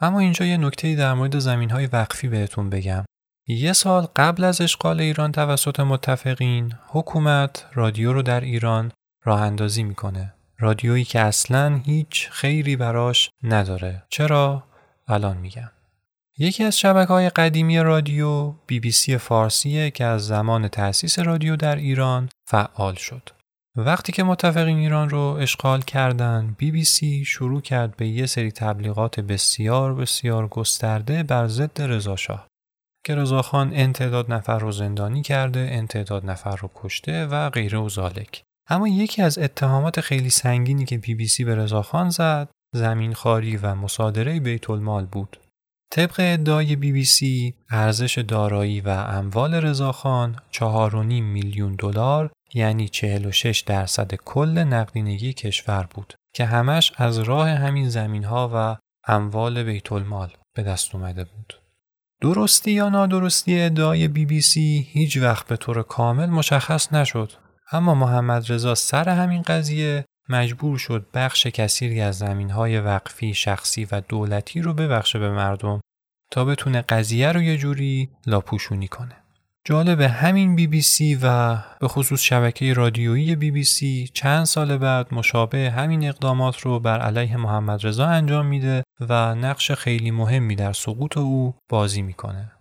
اما اینجا یه نکته در مورد زمین های وقفی بهتون بگم. یه سال قبل از اشغال ایران توسط متفقین حکومت رادیو رو در ایران راه اندازی می‌کنه. رادیویی که اصلا هیچ خیری براش نداره. چرا؟ الان میگم. یکی از شبکه های قدیمی رادیو بی بی سی فارسیه که از زمان تأسیس رادیو در ایران فعال شد. وقتی که متفقین ایران رو اشغال کردن بی بی سی شروع کرد به یه سری تبلیغات بسیار بسیار گسترده بر ضد رضاشاه که رضاخان انتداد نفر رو زندانی کرده انتداد نفر رو کشته و غیره و زالک. اما یکی از اتهامات خیلی سنگینی که بی بی سی به رضاخان زد زمین خاری و مصادره بیت المال بود. طبق ادعای بی بی سی ارزش دارایی و اموال رضاخان 4.5 میلیون دلار یعنی 46 درصد کل نقدینگی کشور بود که همش از راه همین زمین ها و اموال بیت المال به دست اومده بود. درستی یا نادرستی ادعای بی بی سی هیچ وقت به طور کامل مشخص نشد اما محمد رضا سر همین قضیه مجبور شد بخش کثیری از زمین های وقفی شخصی و دولتی رو ببخشه به مردم تا بتونه قضیه رو یه جوری لاپوشونی کنه. جالب همین بی بی سی و به خصوص شبکه رادیویی بی بی سی چند سال بعد مشابه همین اقدامات رو بر علیه محمد رضا انجام میده و نقش خیلی مهمی در سقوط او بازی می‌کنه.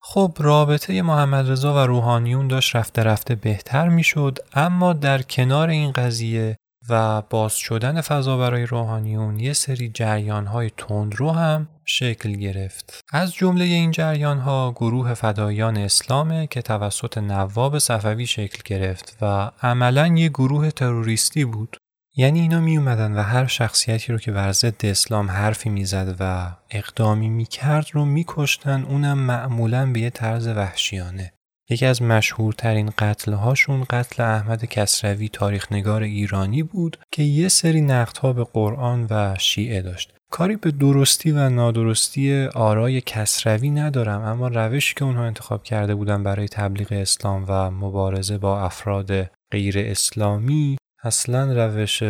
خب رابطه محمد رضا و روحانیون داشت رفته رفته بهتر می‌شد اما در کنار این قضیه و باز شدن فضا برای روحانیون یه سری جریان های تندرو هم شکل گرفت. از جمله این جریان ها گروه فدایان اسلامه که توسط نواب صفوی شکل گرفت و عملا یه گروه تروریستی بود. یعنی اینا می اومدن و هر شخصیتی رو که بر ضد اسلام حرفی می‌زد و اقدامی می‌کرد رو میکشتن اونم معمولا به یه طرز وحشیانه. یکی از مشهورترین قتلهاشون قتل احمد کسروی تاریخنگار ایرانی بود که یه سری نقدها به قرآن و شیعه داشت. کاری به درستی و نادرستی آرای کسروی ندارم اما روشی که اونها انتخاب کرده بودن برای تبلیغ اسلام و مبارزه با افراد غیر اسلامی اصلا روش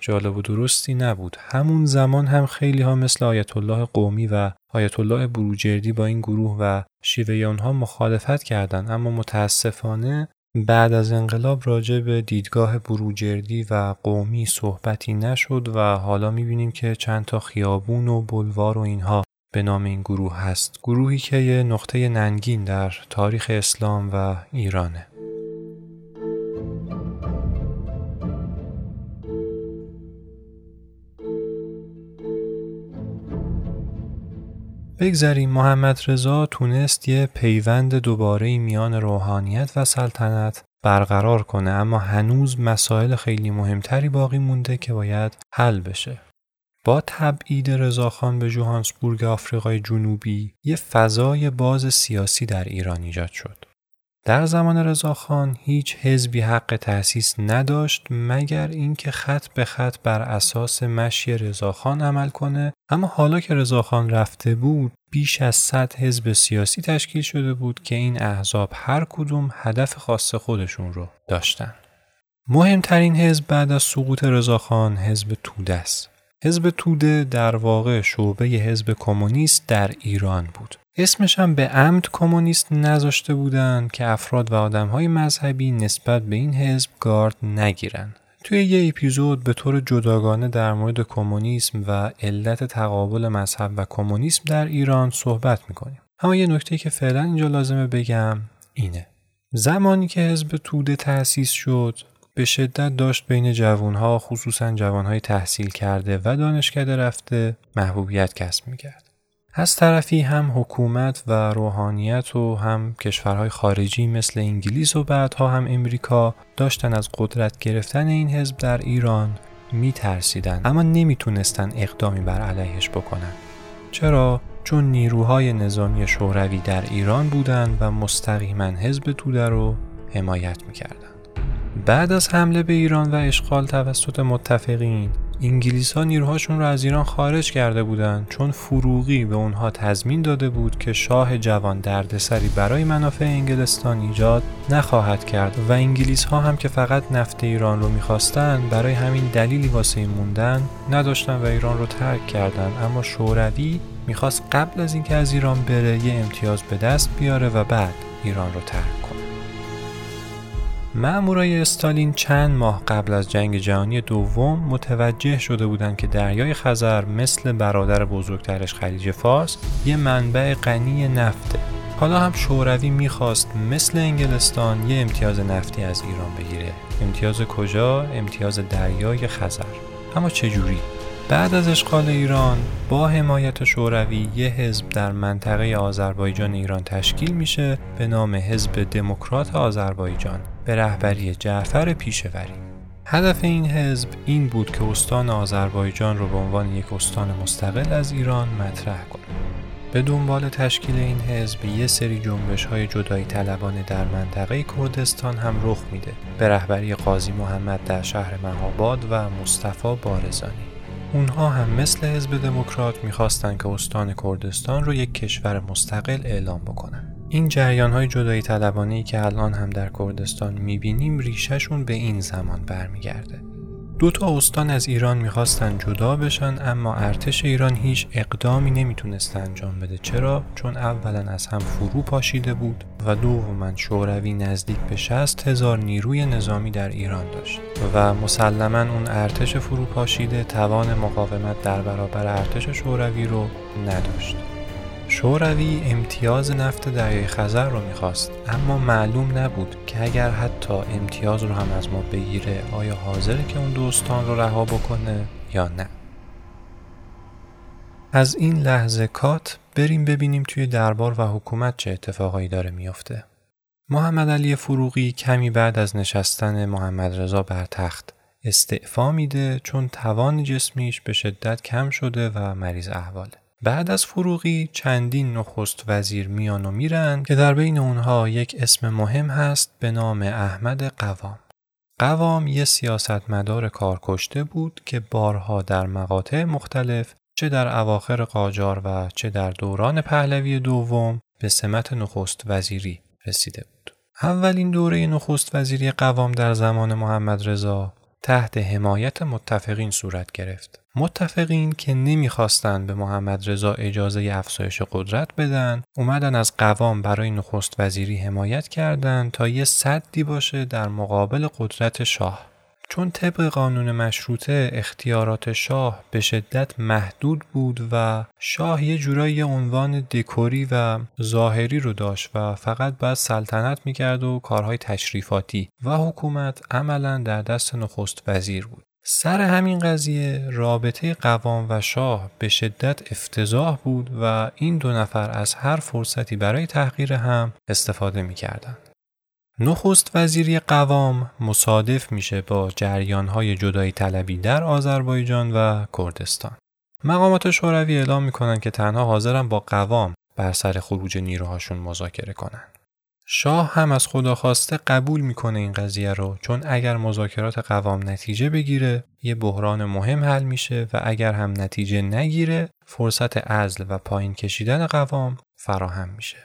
جالب و درستی نبود همون زمان هم خیلی ها مثل آیت الله قومی و آیت الله بروجردی با این گروه و شیوه اونها مخالفت کردند اما متاسفانه بعد از انقلاب راجع به دیدگاه بروجردی و قومی صحبتی نشد و حالا می‌بینیم که چند تا خیابون و بلوار و اینها به نام این گروه هست. گروهی که یه نقطه ننگین در تاریخ اسلام و ایرانه. بگذریم محمد رضا تونست یه پیوند دوباره میان روحانیت و سلطنت برقرار کنه اما هنوز مسائل خیلی مهمتری باقی مونده که باید حل بشه. با تبعید رضاخان به جوهانسبورگ آفریقای جنوبی یه فضای باز سیاسی در ایران ایجاد شد. در زمان رضاخان هیچ حزبی حق تأسیس نداشت مگر اینکه خط به خط بر اساس مشی رضاخان عمل کنه. اما حالا که رضاخان رفته بود بیش از 100 حزب سیاسی تشکیل شده بود که این احزاب هر کدوم هدف خاص خودشون رو داشتن. مهمترین حزب بعد از سقوط رضاخان حزب توده است. حزب توده در واقع شعبه حزب کمونیست در ایران بود. اسمش هم به عمد کمونیست نذاشته بودن که افراد و آدمهای مذهبی نسبت به این حزب گارد نگیرن. توی یه اپیزود به طور جداگانه در مورد کمونیسم و علت تقابل مذهب و کمونیسم در ایران صحبت می‌کنیم. اما یه نکته که فعلا اینجا لازمه بگم اینه. زمانی که حزب توده تأسیس شد به شدت داشت بین جوانها خصوصا جوانهای تحصیل کرده و دانشکده رفته محبوبیت کسب می‌کرد. از طرفی هم حکومت و روحانیت و هم کشورهای خارجی مثل انگلیس و بعدها هم امریکا داشتن از قدرت گرفتن این حزب در ایران می ترسیدن اما نمی‌تونستن اقدامی بر علیهش بکنن چرا؟ چون نیروهای نظامی شوروی در ایران بودند و مستقیما حزب توده رو حمایت می‌کردند. بعد از حمله به ایران و اشغال توسط متفقین انگلیس ها نیروهاشون رو از ایران خارج کرده بودند چون فروغی به اونها تضمین داده بود که شاه جوان دردسری برای منافع انگلستان ایجاد نخواهد کرد و انگلیس ها هم که فقط نفت ایران رو می‌خواستن برای همین دلیلی واسه موندن نداشتن و ایران رو ترک کردن. اما شوروی می‌خواست قبل از اینکه از ایران بره یه امتیاز به دست بیاره و بعد ایران رو ترک کنه مأمورای استالین چند ماه قبل از جنگ جهانی دوم متوجه شده بودند که دریای خزر مثل برادر بزرگترش خلیج فارس یه منبع غنی نفته. حالا هم شوروی می‌خواست مثل انگلستان یه امتیاز نفتی از ایران بگیره. امتیاز کجا؟ امتیاز دریای خزر. اما چجوری؟ بعد از اشغال ایران با حمایت شوروی یه حزب در منطقه آذربایجان ایران تشکیل میشه به نام حزب دموکرات آذربایجان به رهبری جعفر پیشوری. هدف این حزب این بود که استان آذربایجان رو به عنوان یک استان مستقل از ایران مطرح کنه. به دنبال تشکیل این حزب یه سری جنبش های جدایی طلبانه در منطقه کردستان هم رخ میده به رهبری قاضی محمد در شهر مهاباد و مصطفی بارزانی. اونها هم مثل حزب دموکرات می‌خواستن که استان کردستان رو یک کشور مستقل اعلام بکنن. این جریان های جدایی طلبانه که الان هم در کردستان می‌بینیم ریشهشون به این زمان برمیگرده. دو تا استان از ایران می‌خواستن جدا بشن اما ارتش ایران هیچ اقدامی نمی‌تونست انجام بده. چرا؟ چون اولا از هم فرو پاشیده بود و دوما شوروی نزدیک به 60 هزار نیروی نظامی در ایران داشت و مسلما اون ارتش فرو پاشیده توان مقاومت در برابر ارتش شوروی رو نداشت. شوروی امتیاز نفت دریای خزر رو می‌خواست اما معلوم نبود که اگر حتی امتیاز رو هم از ما بگیره آیا حاضره که اون دوستان رو رها بکنه یا نه از این لحظه کات بریم ببینیم توی دربار و حکومت چه اتفاقایی داره میافته محمد علی فروغی کمی بعد از نشستن محمد رضا بر تخت استعفا میده چون توان جسمیش به شدت کم شده و مریض احواله. بعد از فروغی چندین نخست وزیر میان و میرن که در بین اونها یک اسم مهم هست به نام احمد قوام. قوام یه سیاستمدار کارکشته بود که بارها در مقاطع مختلف چه در اواخر قاجار و چه در دوران پهلوی دوم به سمت نخست وزیری رسیده بود. اولین دوره نخست وزیری قوام در زمان محمد رضا تحت حمایت متفقین صورت گرفت. متفقین که نمی‌خواستند به محمد رضا اجازه افزایش قدرت بدن. اومدن از قوام برای نخست وزیری حمایت کردند تا یه صدی باشه در مقابل قدرت شاه. چون طبق قانون مشروطه اختیارات شاه به شدت محدود بود و شاه یه جورایی عنوان دکوری و ظاهری رو داشت و فقط باید سلطنت می‌کرد و کارهای تشریفاتی. و حکومت عملا در دست نخست وزیر بود. سر همین قضیه رابطه قوام و شاه به شدت افتضاح بود و این دو نفر از هر فرصتی برای تحقیر هم استفاده می‌کردند. نخست وزیری قوام مصادف میشه با جریانهای جدایی طلبی در آذربایجان و کردستان. مقامات شوروی اعلام می‌کنن که تنها حاضرن با قوام بر سر خروج نیروهاشون مذاکره کنن. شاه هم از خدا خواسته قبول می‌کنه این قضیه رو چون اگر مذاکرات قوام نتیجه بگیره یه بحران مهم حل میشه و اگر هم نتیجه نگیره فرصت ازل و پایین کشیدن قوام فراهم میشه.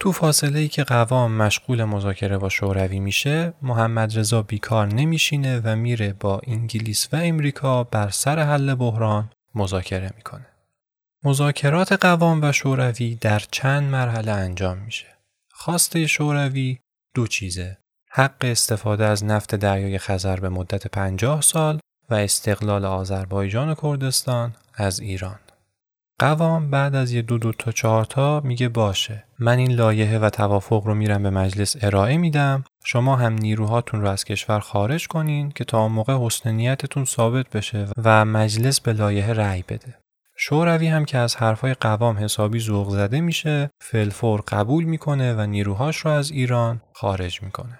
تو فاصله ای که قوام مشغول مذاکره با شوروی میشه محمد رضا بیکار نمیشینه و میره با انگلیس و امریکا بر سر حل بحران مذاکره می‌کنه مذاکرات قوام و شوروی در چند مرحله انجام میشه خواسته شوروی دو چیزه حق استفاده از نفت دریای خزر به مدت 50 سال و استقلال آذربایجان و کردستان از ایران. قوام بعد از یه دو دو تا چهار تا میگه باشه. من این لایحه و توافق رو میرم به مجلس ارائه میدم. شما هم نیروهاتون رو از کشور خارج کنین که تا موقع حسن نیتتون ثابت بشه و مجلس به لایحه رأی بده. شوروی هم که از حرفای قوام حسابی ذوق زده میشه فلفور قبول می‌کنه و نیروهاش رو از ایران خارج می‌کنه.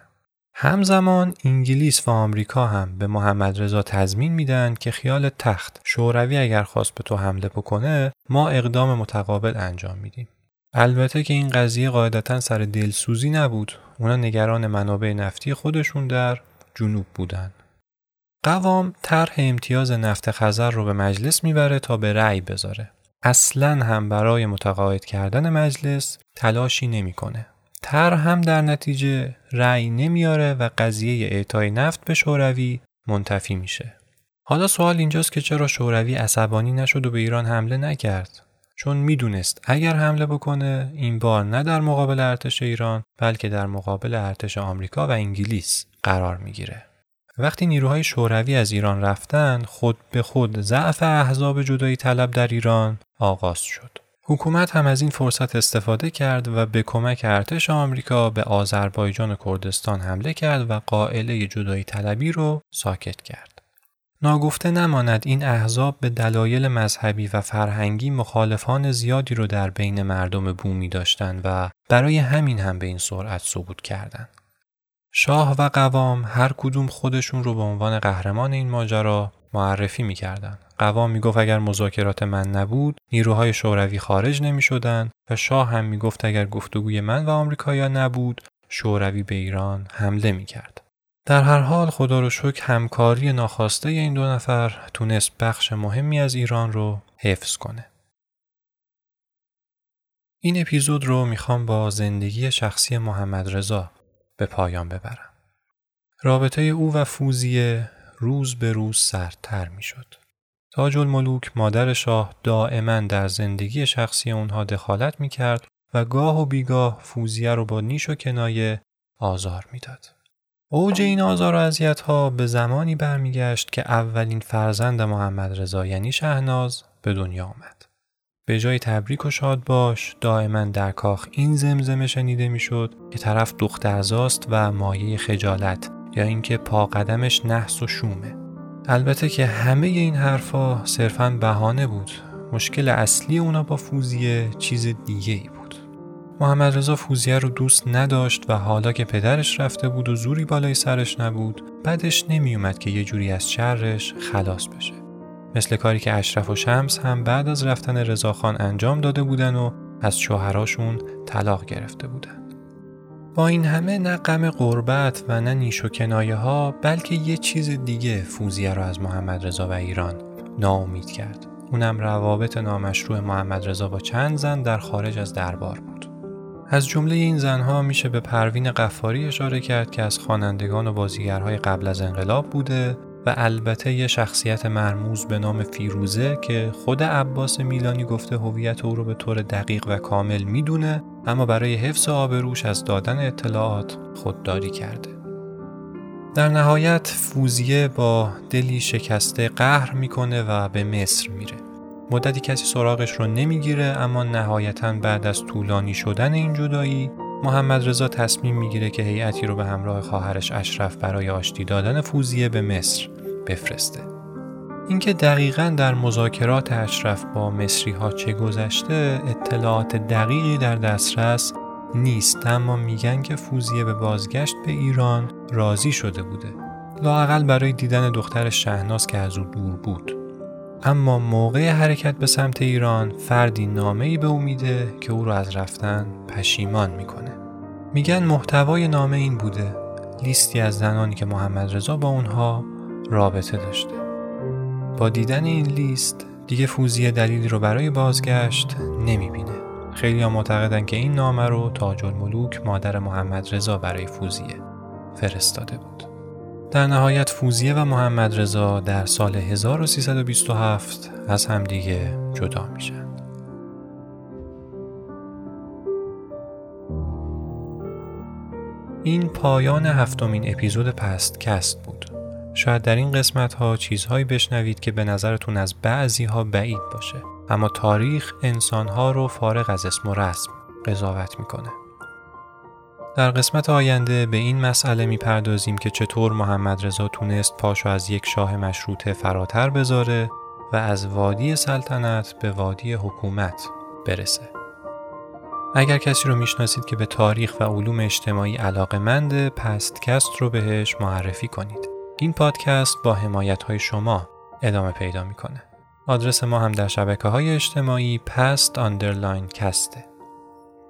همزمان انگلیس و آمریکا هم به محمد رضا تضمین میدن که خیال تخت شوروی اگر خواست به تو حمله بکنه ما اقدام متقابل انجام میدیم. البته که این قضیه قاعدتا سر دلسوزی نبود. اونا نگران منابع نفتی خودشون در جنوب بودن. قوام طرح امتیاز نفت خزر رو به مجلس می‌بره تا به رأی بذاره اصلا هم برای متقاعد کردن مجلس تلاشی نمی‌کنه تر هم در نتیجه رأی نمیاره و قضیه اعطای نفت به شوروی منتفی میشه. حالا سوال اینجاست که چرا شوروی عصبانی نشد و به ایران حمله نکرد؟ چون می‌دونست اگر حمله بکنه این بار نه در مقابل ارتش ایران بلکه در مقابل ارتش آمریکا و انگلیس قرار می‌گیره. وقتی نیروهای شوروی از ایران رفتن خود به خود ضعف احزاب جدایی طلب در ایران آغاز شد. حکومت هم از این فرصت استفاده کرد و به کمک ارتش آمریکا به آذربایجان و کردستان حمله کرد و قائله جدایی طلبی رو ساکت کرد. ناگفته نماند این احزاب به دلایل مذهبی و فرهنگی مخالفان زیادی رو در بین مردم بومی داشتند و برای همین هم به این سرعت ثبوت کردند. شاه و قوام هر کدوم خودشون رو به عنوان قهرمان این ماجرا معرفی می‌کردند. قوام می‌گفت اگر مذاکرات من نبود نیروهای شوروی خارج نمی شدن و شاه هم می‌گفت اگر گفتگوی من و آمریکایا نبود شوروی به ایران حمله می کرد. در هر حال خدا رو شکر همکاری ناخواسته این دو نفر تونست بخش مهمی از ایران رو حفظ کنه. این اپیزود رو می‌خوام با زندگی شخصی محمد رضا به پایان ببرم. رابطه او و فوزیه روز به روز سردتر می‌شد. تاج الملوک مادر شاه دائما در زندگی شخصی اونها دخالت می کرد و گاه و بیگاه فوزیه رو با نیش و کنایه آزار می‌داد. اوج این آزار و اذیت ها به زمانی برمیگشت که اولین فرزند محمد رضا یعنی شهناز به دنیا آمد. به جای تبریک و شاد باش. دائما در کاخ این زمزمه شنیده می‌شد که طرف دخترزاست و مایه خجالت یا اینکه پا قدمش نحس و شومه. البته که همه این حرفا صرفا بهانه بود. مشکل اصلی اونا با فوزیه چیز دیگه ای بود. محمد رضا فوزیه رو دوست نداشت و حالا که پدرش رفته بود و زوری بالای سرش نبود بعدش نمیومد که یه جوری از شرش خلاص بشه. مثل کاری که اشرف و شمس هم بعد از رفتن رضاخان انجام داده بودن و از شوهراشون طلاق گرفته بودن. با این همه نه غم قربت و نه نیش و کنایه ها بلکه یه چیز دیگه فوزیه را از محمد رضا و ایران ناامید کرد. اونم روابط نامشروع محمد رضا با چند زن در خارج از دربار بود. از جمله این زنها میشه به پروین قفاری اشاره کرد که از خوانندگان و بازیگرهای قبل از انقلاب بوده و البته یه شخصیت مرموز به نام فیروزه که خود عباس میلانی گفته هویت او رو به طور دقیق و کامل می‌دونه اما برای حفظ آبروش از دادن اطلاعات خودداری کرده. در نهایت فوزیه با دلی شکسته قهر می‌کنه و به مصر میره. مدتی کسی سراغش رو نمی‌گیره اما نهایتا بعد از طولانی شدن این جدایی محمد رضا تصمیم می‌گیره که هیئتی رو به همراه خواهرش اشرف برای آشتی دادن فوزیه به مصر بفرسته. اینکه دقیقا در مذاکرات اشرف با مصری ها چه گذشته اطلاعات دقیقی در دسترس نیست اما میگن که فوزیه به بازگشت به ایران راضی شده بوده. لاقل برای دیدن دختر شهناز که از او دور بود. اما موقع حرکت به سمت ایران فردی نامه ای به او میده که او را از رفتن پشیمان می‌کنه. میگن محتوای نامه این بوده لیستی از زنانی که محمد رضا با اونها رابطه داشته. با دیدن این لیست دیگه فوزیه دلیلی رو برای بازگشت نمی‌بینه. خیلی ها معتقدن که این نامه رو تاج الملوک مادر محمد رضا برای فوزیه فرستاده بود. در نهایت فوزیه و محمد رضا در سال 1327 از همدیگه جدا میشن. این پایان هفتمین اپیزود پست کست بود. شاید در این قسمت ها چیزهایی بشنوید که به نظرتون از بعضی ها بعید باشه اما تاریخ انسان ها رو فارغ از اسم و رسم قضاوت می‌کنه در قسمت آینده به این مسئله می‌پردازیم که چطور محمد رضا تونست پاشو از یک شاه مشروطه فراتر بذاره و از وادی سلطنت به وادی حکومت برسه. اگر کسی رو می‌شناسید که به تاریخ و علوم اجتماعی علاقه منده پستکست رو بهش معرفی کنید. این پادکست با حمایت های شما ادامه پیدا می‌کنه. آدرس ما هم در شبکه های اجتماعی پست underline کسته.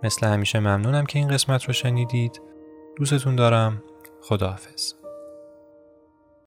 مثل همیشه ممنونم که این قسمت رو شنیدید. دوستتون دارم. خداحافظ.